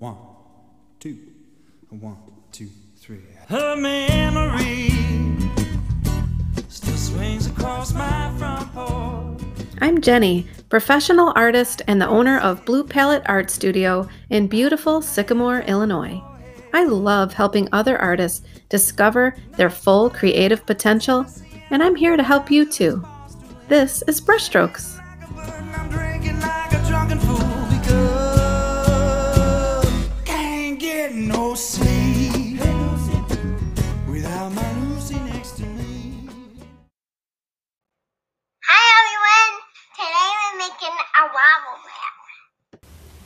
One, two, one, two, three. Her memory still swings across my front porch. I'm Jenny, professional artist and the owner of Bleu Palette Art Studio in beautiful Sycamore, Illinois. I love helping other artists discover their full creative potential, and I'm here to help you too. This is Brushstrokes.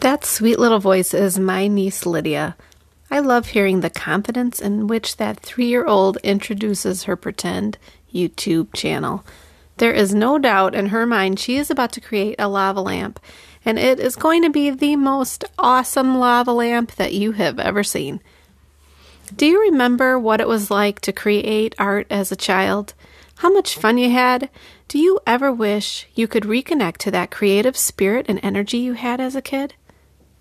That sweet little voice is my niece Lydia. I love hearing the confidence in which that three year old introduces her pretend YouTube channel. There is no doubt in her mind she is about to create a lava lamp, and it is going to be the most awesome lava lamp that you have ever seen. Do you remember what it was like to create art as a child? How much fun you had? Do you ever wish you could reconnect to that creative spirit and energy you had as a kid?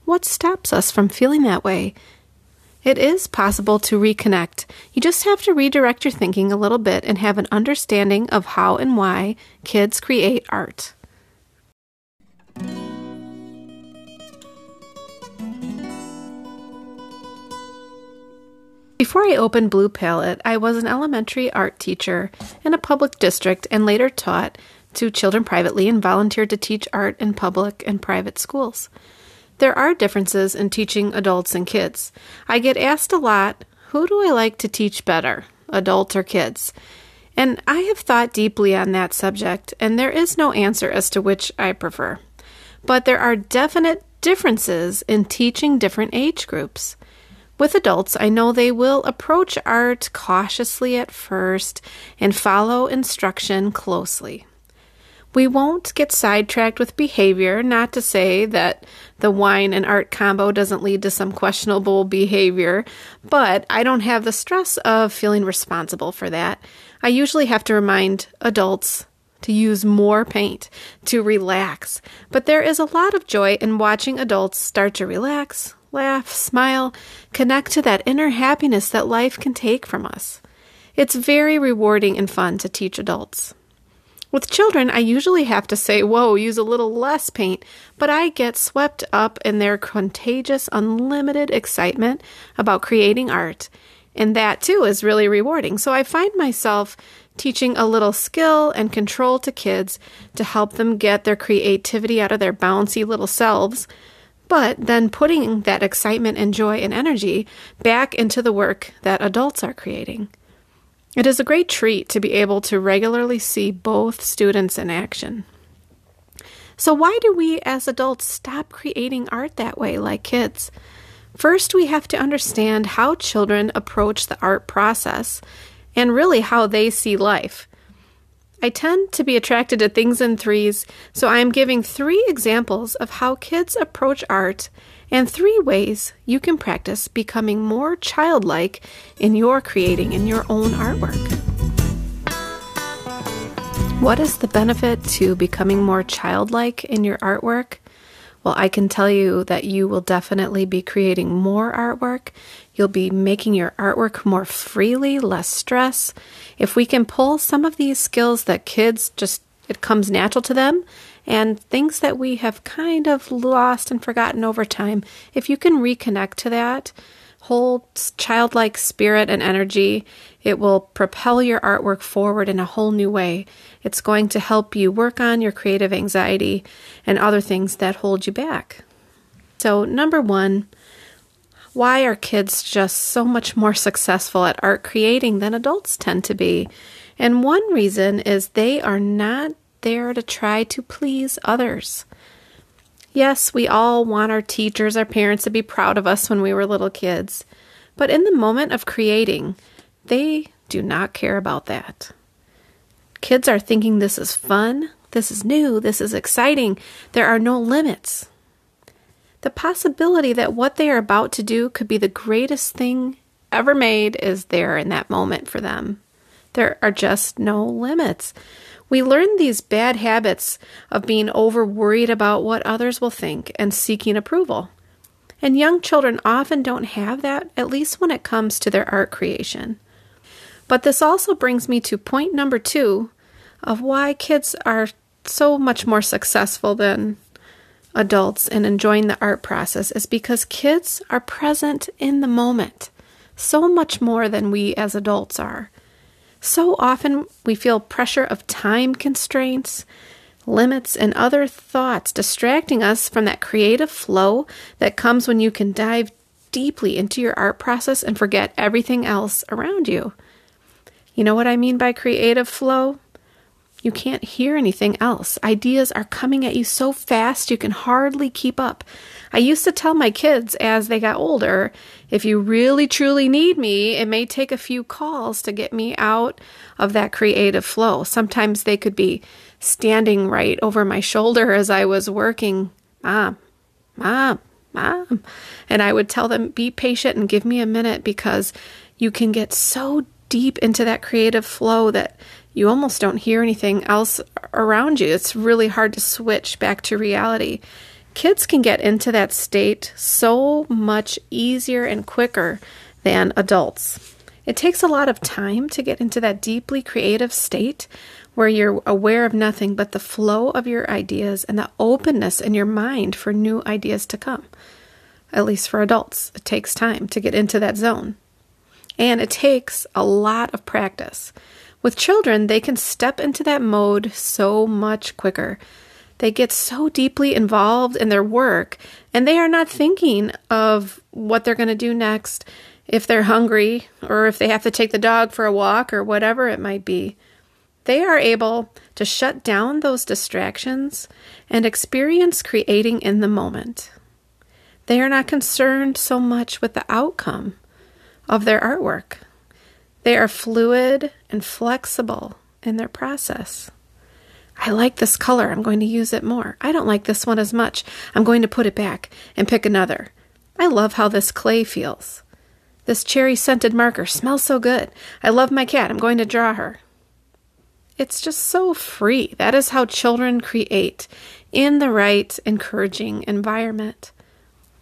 What stops us from feeling that way? It is possible to reconnect. You just have to redirect your thinking a little bit and have an understanding of how and why kids create art. Before I opened Bleu Palette, I was an elementary art teacher in a public district and later taught to children privately and volunteered to teach art in public and private schools. There are differences in teaching adults and kids. I get asked a lot, who do I like to teach better, adults or kids? And I have thought deeply on that subject, and there is no answer as to which I prefer. But there are definite differences in teaching different age groups. With adults, I know they will approach art cautiously at first and follow instruction closely. We won't get sidetracked with behavior, not to say that the wine and art combo doesn't lead to some questionable behavior, but I don't have the stress of feeling responsible for that. I usually have to remind adults to use more paint, to relax, but there is a lot of joy in watching adults start to relax, laugh, smile, connect to that inner happiness that life can take from us. It's very rewarding and fun to teach adults. With children, I usually have to say, whoa, use a little less paint, but I get swept up in their contagious, unlimited excitement about creating art. And that too is really rewarding. So I find myself teaching a little skill and control to kids to help them get their creativity out of their bouncy little selves, but then putting that excitement and joy and energy back into the work that adults are creating. It is a great treat to be able to regularly see both students in action. So, why do we as adults stop creating art that way like kids? First, we have to understand how children approach the art process and really how they see life. I tend to be attracted to things in threes, so I am giving three examples of how kids approach art and three ways you can practice becoming more childlike in your creating in your own artwork. What is the benefit to becoming more childlike in your artwork? Well, I can tell you that you will definitely be creating more artwork. You'll be making your artwork more freely, less stress. If we can pull some of these skills that kids just, it comes natural to them, and things that we have kind of lost and forgotten over time, if you can reconnect to that, whole childlike spirit and energy, it will propel your artwork forward in a whole new way. It's going to help you work on your creative anxiety and other things that hold you back. So, number one, why are kids just so much more successful at art creating than adults tend to be? And one reason is they are not there to try to please others. Yes, we all want our teachers, our parents to be proud of us when we were little kids, but in the moment of creating, they do not care about that. Kids are thinking this is fun, this is new, this is exciting, there are no limits. The possibility that what they are about to do could be the greatest thing ever made is there in that moment for them. There are just no limits. We learn these bad habits of being over worried about what others will think and seeking approval. And young children often don't have that, at least when it comes to their art creation. But this also brings me to point number two of why kids are so much more successful than adults in enjoying the art process is because kids are present in the moment so much more than we as adults are. So often we feel pressure of time constraints, limits, and other thoughts distracting us from that creative flow that comes when you can dive deeply into your art process and forget everything else around you. You know what I mean by creative flow? You can't hear anything else. Ideas are coming at you so fast you can hardly keep up. I used to tell my kids as they got older if you really truly need me, it may take a few calls to get me out of that creative flow. Sometimes they could be standing right over my shoulder as I was working. Mom, mom, mom. And I would tell them, be patient and give me a minute because you can get so deep into that creative flow that you almost don't hear anything else around you. It's really hard to switch back to reality. Kids can get into that state so much easier and quicker than adults. It takes a lot of time to get into that deeply creative state where you're aware of nothing but the flow of your ideas and the openness in your mind for new ideas to come. At least for adults, it takes time to get into that zone. And it takes a lot of practice. With children, they can step into that mode so much quicker. They get so deeply involved in their work and they are not thinking of what they're going to do next if they're hungry or if they have to take the dog for a walk or whatever it might be. They are able to shut down those distractions and experience creating in the moment. They are not concerned so much with the outcome of their artwork. They are fluid and flexible in their process. I like this color. I'm going to use it more. I don't like this one as much. I'm going to put it back and pick another. I love how this clay feels. This cherry scented marker smells so good. I love my cat. I'm going to draw her. It's just so free. That is how children create in the right, encouraging environment.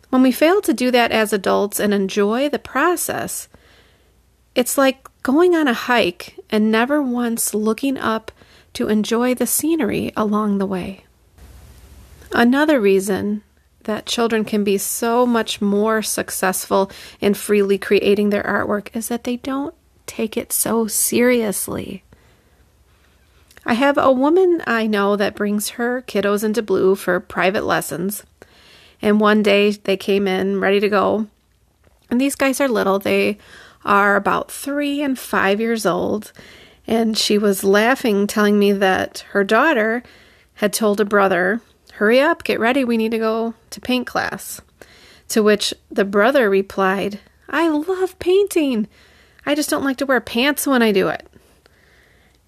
When we fail to do that as adults and enjoy the process, it's like going on a hike and never once looking up to enjoy the scenery along the way. Another reason that children can be so much more successful in freely creating their artwork is that they don't take it so seriously. I have a woman I know that brings her kiddos into Bleu for private lessons. And one day they came in ready to go. And these guys are little. They are about three and five years old. And she was laughing, telling me that her daughter had told a brother, Hurry up, get ready, we need to go to paint class. To which the brother replied, I love painting. I just don't like to wear pants when I do it.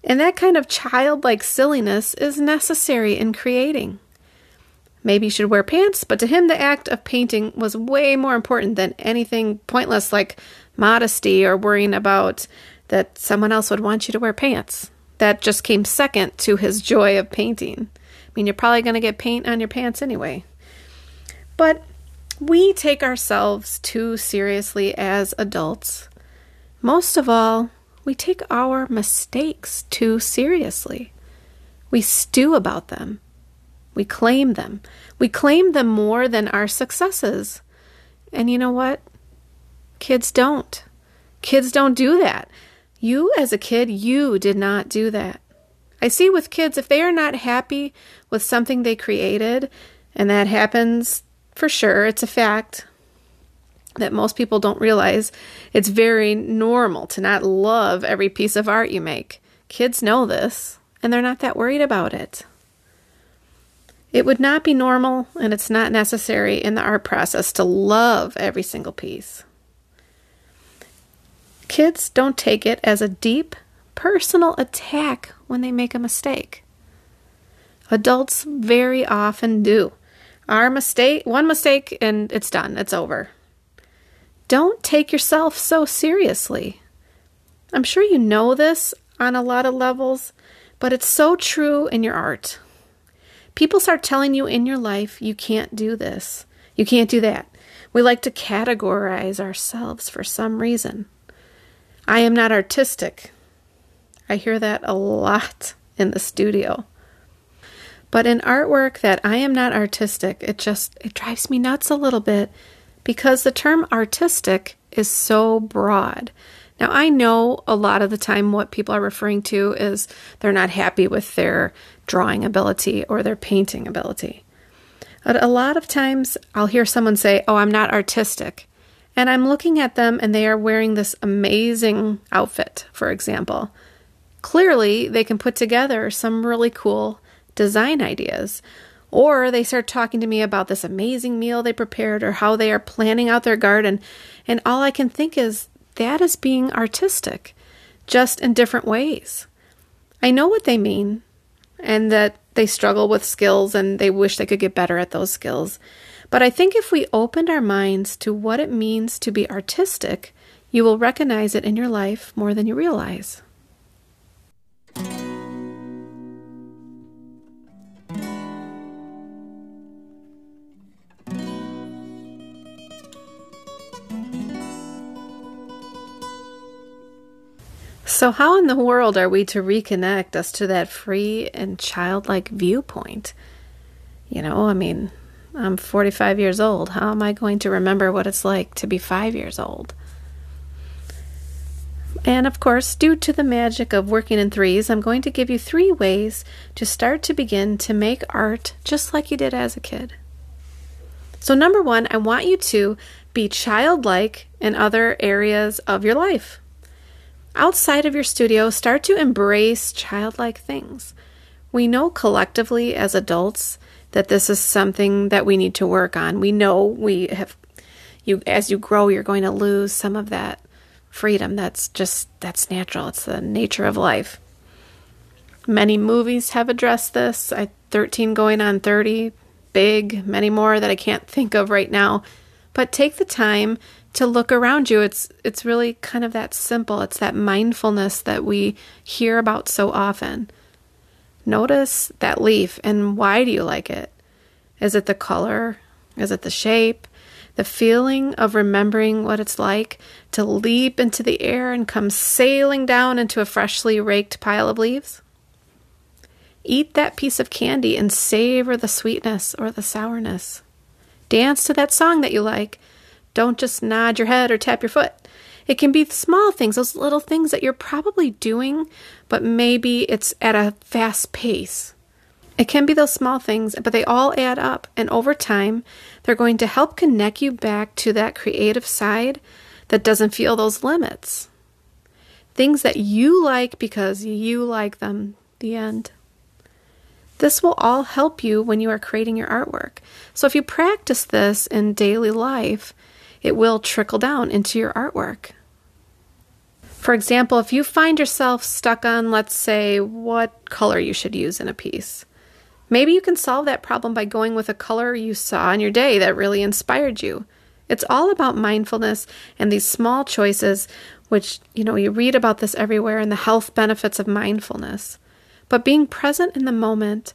And that kind of childlike silliness is necessary in creating. Maybe you should wear pants, but to him, the act of painting was way more important than anything pointless like modesty or worrying about that someone else would want you to wear pants. That just came second to his joy of painting. I mean, you're probably going to get paint on your pants anyway. But we take ourselves too seriously as adults. Most of all, we take our mistakes too seriously. We stew about them. We claim them. We claim them more than our successes. And you know what? Kids don't. Kids don't do that. You, as a kid, you did not do that. I see with kids, if they are not happy with something they created, and that happens for sure, it's a fact that most people don't realize. It's very normal to not love every piece of art you make. Kids know this, and they're not that worried about it. It would not be normal, and it's not necessary in the art process to love every single piece. Kids don't take it as a deep, personal attack when they make a mistake. Adults very often do. Our mistake, one mistake, and it's done, it's over. Don't take yourself so seriously. I'm sure you know this on a lot of levels, but it's so true in your art. People start telling you in your life you can't do this, you can't do that. We like to categorize ourselves for some reason. I am not artistic. I hear that a lot in the studio. But in artwork that I am not artistic, it just it drives me nuts a little bit because the term artistic is so broad. Now, I know a lot of the time what people are referring to is they're not happy with their drawing ability or their painting ability. But a lot of times I'll hear someone say, Oh, I'm not artistic. And I'm looking at them and they are wearing this amazing outfit, for example. Clearly, they can put together some really cool design ideas. Or they start talking to me about this amazing meal they prepared or how they are planning out their garden. And all I can think is, that is being artistic, just in different ways. I know what they mean, and that they struggle with skills and they wish they could get better at those skills. But I think if we opened our minds to what it means to be artistic, you will recognize it in your life more than you realize. So, how in the world are we to reconnect us to that free and childlike viewpoint? You know, I mean, I'm 45 years old. How am I going to remember what it's like to be five years old? And of course, due to the magic of working in threes, I'm going to give you three ways to start to begin to make art just like you did as a kid. So, number one, I want you to be childlike in other areas of your life. Outside of your studio, start to embrace childlike things. We know collectively as adults that this is something that we need to work on. We know we have you as you grow you're going to lose some of that freedom. That's just that's natural. It's the nature of life. Many movies have addressed this. I 13 going on 30, big, many more that I can't think of right now. But take the time to look around you. It's it's really kind of that simple. It's that mindfulness that we hear about so often. Notice that leaf and why do you like it? Is it the color? Is it the shape? The feeling of remembering what it's like to leap into the air and come sailing down into a freshly raked pile of leaves? Eat that piece of candy and savor the sweetness or the sourness. Dance to that song that you like don't just nod your head or tap your foot. It can be small things, those little things that you're probably doing, but maybe it's at a fast pace. It can be those small things, but they all add up. And over time, they're going to help connect you back to that creative side that doesn't feel those limits. Things that you like because you like them. The end. This will all help you when you are creating your artwork. So if you practice this in daily life, it will trickle down into your artwork. For example, if you find yourself stuck on, let's say, what color you should use in a piece, maybe you can solve that problem by going with a color you saw in your day that really inspired you. It's all about mindfulness and these small choices, which, you know, you read about this everywhere and the health benefits of mindfulness. But being present in the moment,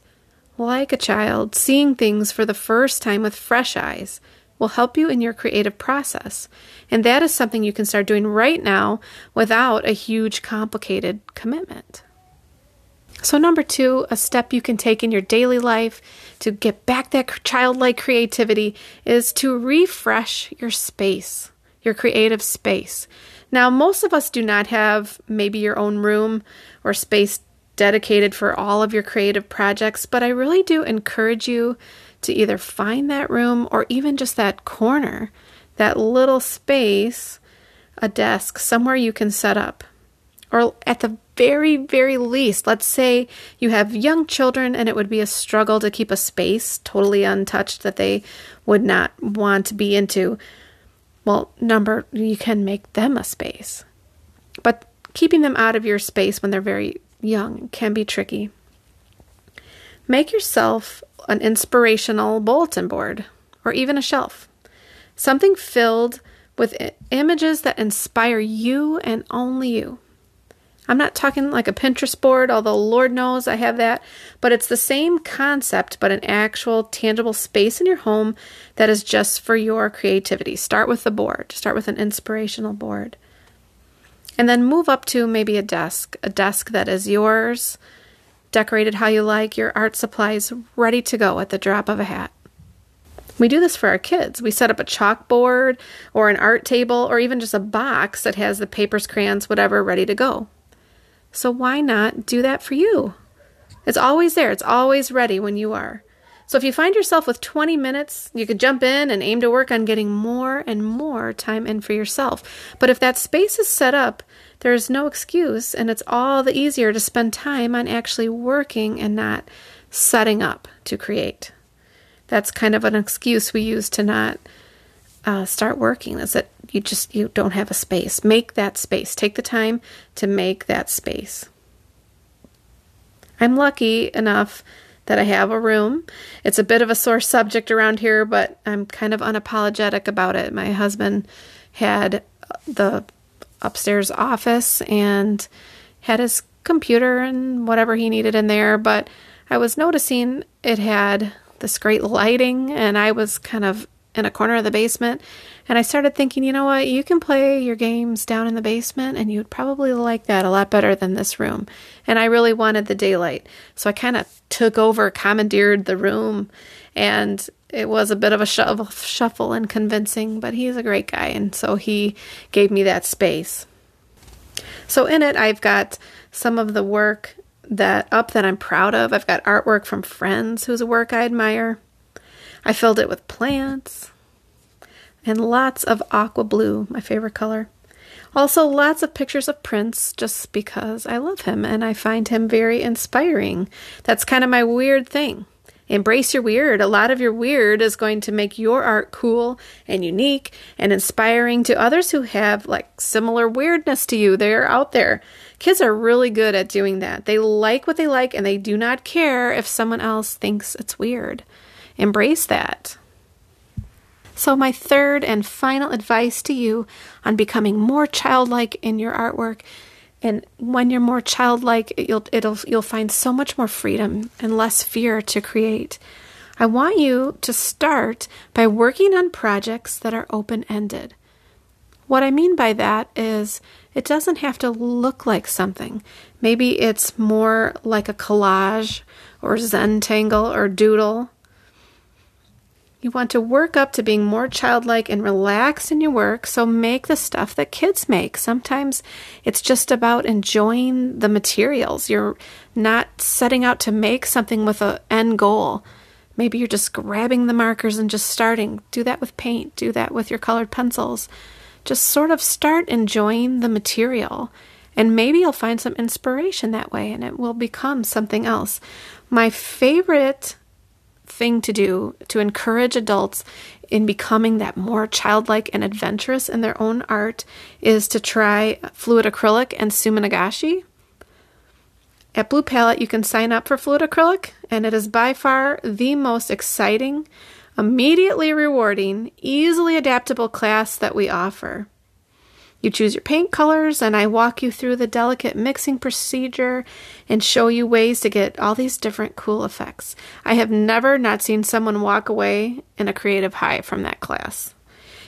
like a child, seeing things for the first time with fresh eyes, will help you in your creative process. And that is something you can start doing right now without a huge, complicated commitment. So, number two, a step you can take in your daily life to get back that childlike creativity is to refresh your space, your creative space. Now, most of us do not have maybe your own room or space dedicated for all of your creative projects, but I really do encourage you to either find that room or even just that corner, that little space, a desk, somewhere you can set up. Or at the very, very least, let's say you have young children and it would be a struggle to keep a space totally untouched that they would not want to be into. Well, number, you can make them a space. But keeping them out of your space when they're very young can be tricky. Make yourself an inspirational bulletin board or even a shelf. Something filled with images that inspire you and only you. I'm not talking like a Pinterest board, although Lord knows I have that, but it's the same concept, but an actual tangible space in your home that is just for your creativity. Start with the board, start with an inspirational board. And then move up to maybe a desk, a desk that is yours, decorated how you like, your art supplies ready to go at the drop of a hat. We do this for our kids. We set up a chalkboard or an art table or even just a box that has the papers, crayons, whatever ready to go. So why not do that for you? It's always there, it's always ready when you are. So if you find yourself with 20 minutes, you could jump in and aim to work on getting more and more time in for yourself. But if that space is set up, there is no excuse, and it's all the easier to spend time on actually working and not setting up to create. That's kind of an excuse we use to not uh, start working is that you just you don't have a space. Make that space. Take the time to make that space. I'm lucky enough that i have a room. It's a bit of a sore subject around here but i'm kind of unapologetic about it. My husband had the upstairs office and had his computer and whatever he needed in there but i was noticing it had this great lighting and i was kind of in a corner of the basement. And I started thinking, you know what, you can play your games down in the basement and you'd probably like that a lot better than this room. And I really wanted the daylight. So I kind of took over, commandeered the room. And it was a bit of a shuffle and convincing, but he's a great guy. And so he gave me that space. So in it, I've got some of the work that up that I'm proud of. I've got artwork from friends whose work I admire. I filled it with plants and lots of aqua blue, my favorite color. Also, lots of pictures of Prince just because I love him and I find him very inspiring. That's kind of my weird thing. Embrace your weird. A lot of your weird is going to make your art cool and unique and inspiring to others who have like similar weirdness to you. They're out there. Kids are really good at doing that. They like what they like and they do not care if someone else thinks it's weird embrace that. So, my third and final advice to you on becoming more childlike in your artwork, and when you're more childlike, you'll it'll you'll find so much more freedom and less fear to create. I want you to start by working on projects that are open-ended. What I mean by that is it doesn't have to look like something. Maybe it's more like a collage or Zentangle or doodle you want to work up to being more childlike and relaxed in your work, so make the stuff that kids make. Sometimes it's just about enjoying the materials. You're not setting out to make something with an end goal. Maybe you're just grabbing the markers and just starting. Do that with paint, do that with your colored pencils. Just sort of start enjoying the material. And maybe you'll find some inspiration that way and it will become something else. My favorite thing to do to encourage adults in becoming that more childlike and adventurous in their own art is to try fluid acrylic and suminagashi. At Bleu Palette, you can sign up for fluid acrylic, and it is by far the most exciting, immediately rewarding, easily adaptable class that we offer. You choose your paint colors, and I walk you through the delicate mixing procedure and show you ways to get all these different cool effects. I have never not seen someone walk away in a creative high from that class.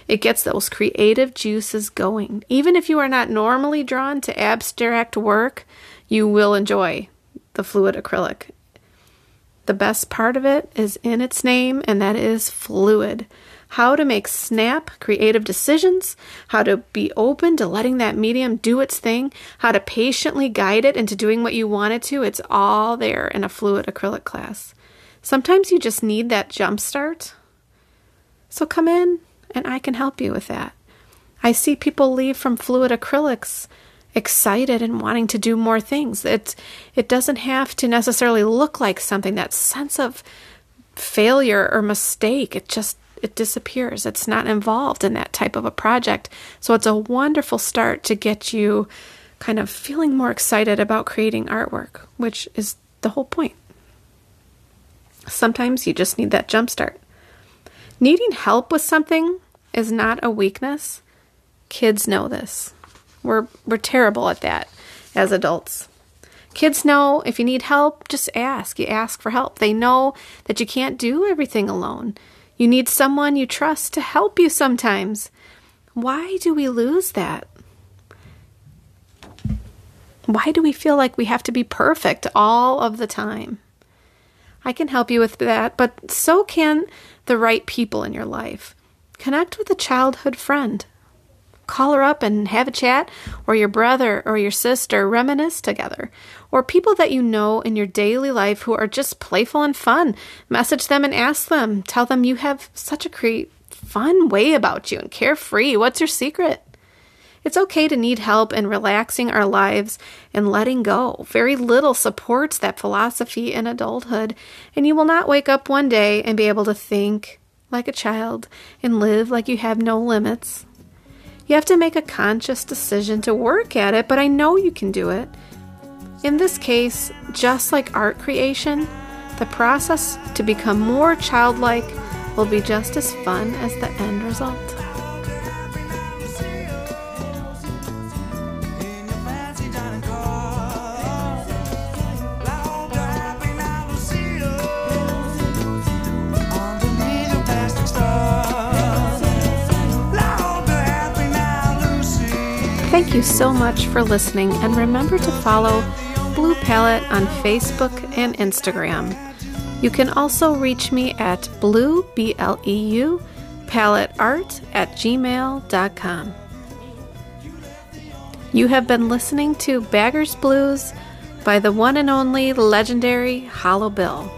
It gets those creative juices going. Even if you are not normally drawn to abstract work, you will enjoy the fluid acrylic. The best part of it is in its name, and that is fluid how to make snap creative decisions, how to be open to letting that medium do its thing, how to patiently guide it into doing what you want it to. It's all there in a fluid acrylic class. Sometimes you just need that jump start. So come in and I can help you with that. I see people leave from fluid acrylics excited and wanting to do more things. It it doesn't have to necessarily look like something that sense of failure or mistake. It just it disappears. It's not involved in that type of a project. So it's a wonderful start to get you kind of feeling more excited about creating artwork, which is the whole point. Sometimes you just need that jump start. Needing help with something is not a weakness. Kids know this. We're we're terrible at that. as adults. Kids know if you need help, just ask. You ask for help. They know that you can't do everything alone. You need someone you trust to help you sometimes. Why do we lose that? Why do we feel like we have to be perfect all of the time? I can help you with that, but so can the right people in your life. Connect with a childhood friend. Call her up and have a chat, or your brother or your sister reminisce together, or people that you know in your daily life who are just playful and fun. Message them and ask them. Tell them you have such a great, fun way about you and carefree. What's your secret? It's okay to need help in relaxing our lives and letting go. Very little supports that philosophy in adulthood, and you will not wake up one day and be able to think like a child and live like you have no limits. You have to make a conscious decision to work at it, but I know you can do it. In this case, just like art creation, the process to become more childlike will be just as fun as the end result. Thank you so much for listening, and remember to follow Bleu Palette on Facebook and Instagram. You can also reach me at blue, B L E U, at gmail.com. You have been listening to Baggers Blues by the one and only legendary Hollow Bill.